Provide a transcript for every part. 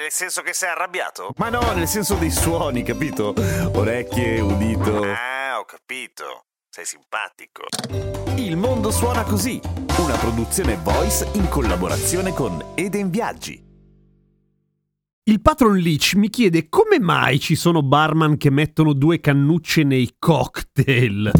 Nel senso che sei arrabbiato? Ma no, nel senso dei suoni, capito? Orecchie, udito. Ah, ho capito. Sei simpatico. Il mondo suona così, una produzione voice in collaborazione con Eden Viaggi. Il patron Leach mi chiede come mai ci sono barman che mettono due cannucce nei cocktail.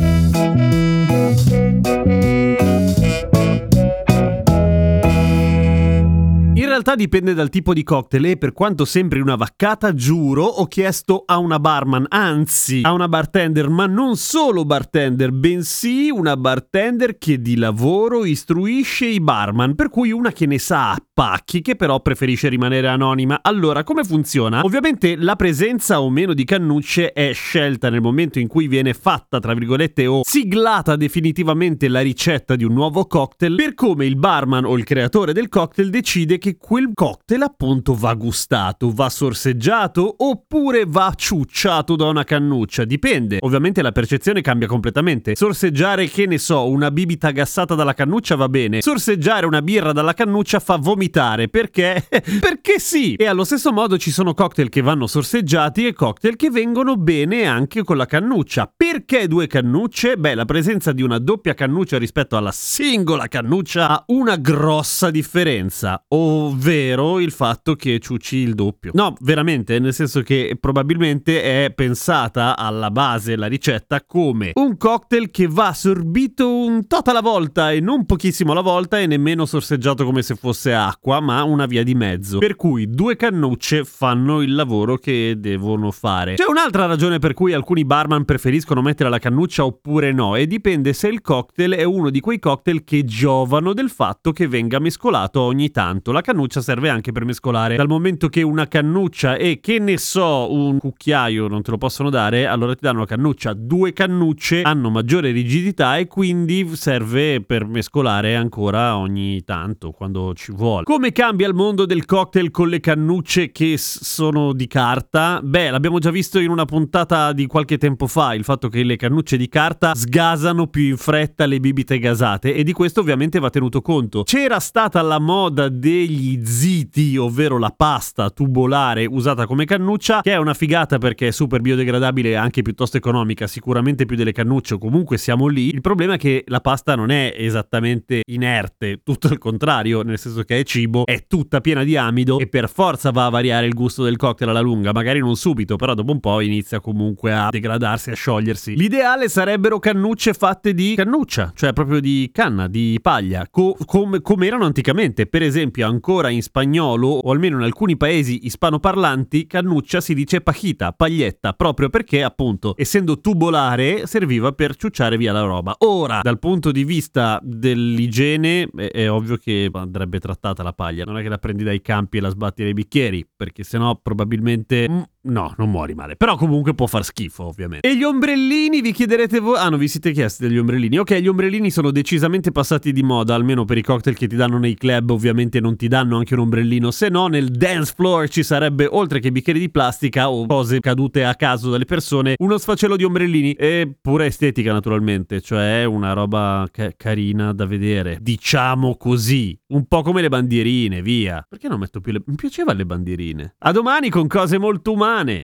Realtà dipende dal tipo di cocktail e per quanto sembri una vaccata, giuro, ho chiesto a una barman, anzi a una bartender, ma non solo bartender, bensì una bartender che di lavoro istruisce i barman, per cui una che ne sa a pacchi, che però preferisce rimanere anonima. Allora, come funziona? Ovviamente la presenza o meno di cannucce è scelta nel momento in cui viene fatta, tra virgolette, o siglata definitivamente la ricetta di un nuovo cocktail, per come il barman o il creatore del cocktail decide che quel cocktail appunto va gustato, va sorseggiato oppure va ciucciato da una cannuccia, dipende. Ovviamente la percezione cambia completamente. Sorseggiare, che ne so, una bibita gassata dalla cannuccia va bene. Sorseggiare una birra dalla cannuccia fa vomitare, perché? perché sì! E allo stesso modo ci sono cocktail che vanno sorseggiati e cocktail che vengono bene anche con la cannuccia. Perché due cannucce? Beh, la presenza di una doppia cannuccia rispetto alla singola cannuccia ha una grossa differenza. O ovvero il fatto che ciucci il doppio. No, veramente, nel senso che probabilmente è pensata alla base la ricetta come un cocktail che va sorbito un tot alla volta e non pochissimo alla volta e nemmeno sorseggiato come se fosse acqua, ma una via di mezzo. Per cui due cannucce fanno il lavoro che devono fare. C'è un'altra ragione per cui alcuni barman preferiscono mettere la cannuccia oppure no e dipende se il cocktail è uno di quei cocktail che giovano del fatto che venga mescolato ogni tanto. La cannuccia serve anche per mescolare. Dal momento che una cannuccia e che ne so, un cucchiaio non te lo possono dare, allora ti danno una cannuccia. Due cannucce hanno maggiore rigidità e quindi serve per mescolare ancora ogni tanto, quando ci vuole. Come cambia il mondo del cocktail con le cannucce che sono di carta? Beh, l'abbiamo già visto in una puntata di qualche tempo fa, il fatto che le cannucce di carta sgasano più in fretta le bibite gasate e di questo ovviamente va tenuto conto. C'era stata la moda degli ziti, ovvero la pasta tubolare usata come cannuccia, che è una figata perché è super biodegradabile e anche piuttosto economica, sicuramente più delle cannucce, comunque siamo lì. Il problema è che la pasta non è esattamente inerte, tutto il contrario, nel senso che è cibo, è tutta piena di amido e per forza va a variare il gusto del cocktail alla lunga, magari non subito, però dopo un po' inizia comunque a degradarsi, a sciogliersi. L'ideale sarebbero cannucce fatte di cannuccia, cioè proprio di canna, di paglia, co- come, come erano anticamente. Per esempio, ancora in spagnolo, o almeno in alcuni paesi ispanoparlanti, cannuccia si dice pajita, paglietta, proprio perché appunto, essendo tubolare, serviva per ciucciare via la roba. Ora, dal punto di vista dell'igiene, è, è ovvio che andrebbe trattata la paglia, non è che la prendi dai campi e la sbatti nei bicchieri, perché sennò probabilmente... No, non muori male. Però comunque può far schifo, ovviamente. E gli ombrellini, vi chiederete voi... Ah, non vi siete chiesti degli ombrellini. Ok, gli ombrellini sono decisamente passati di moda, almeno per i cocktail che ti danno nei club, ovviamente non ti danno anche un ombrellino, se no nel dance floor ci sarebbe, oltre che bicchieri di plastica o cose cadute a caso dalle persone, uno sfacelo di ombrellini. E pura estetica, naturalmente, cioè una roba ca- carina da vedere. Diciamo così. Un po' come le bandierine, via. Perché non metto più le... Mi piacevano le bandierine. A domani con cose molto umane. mane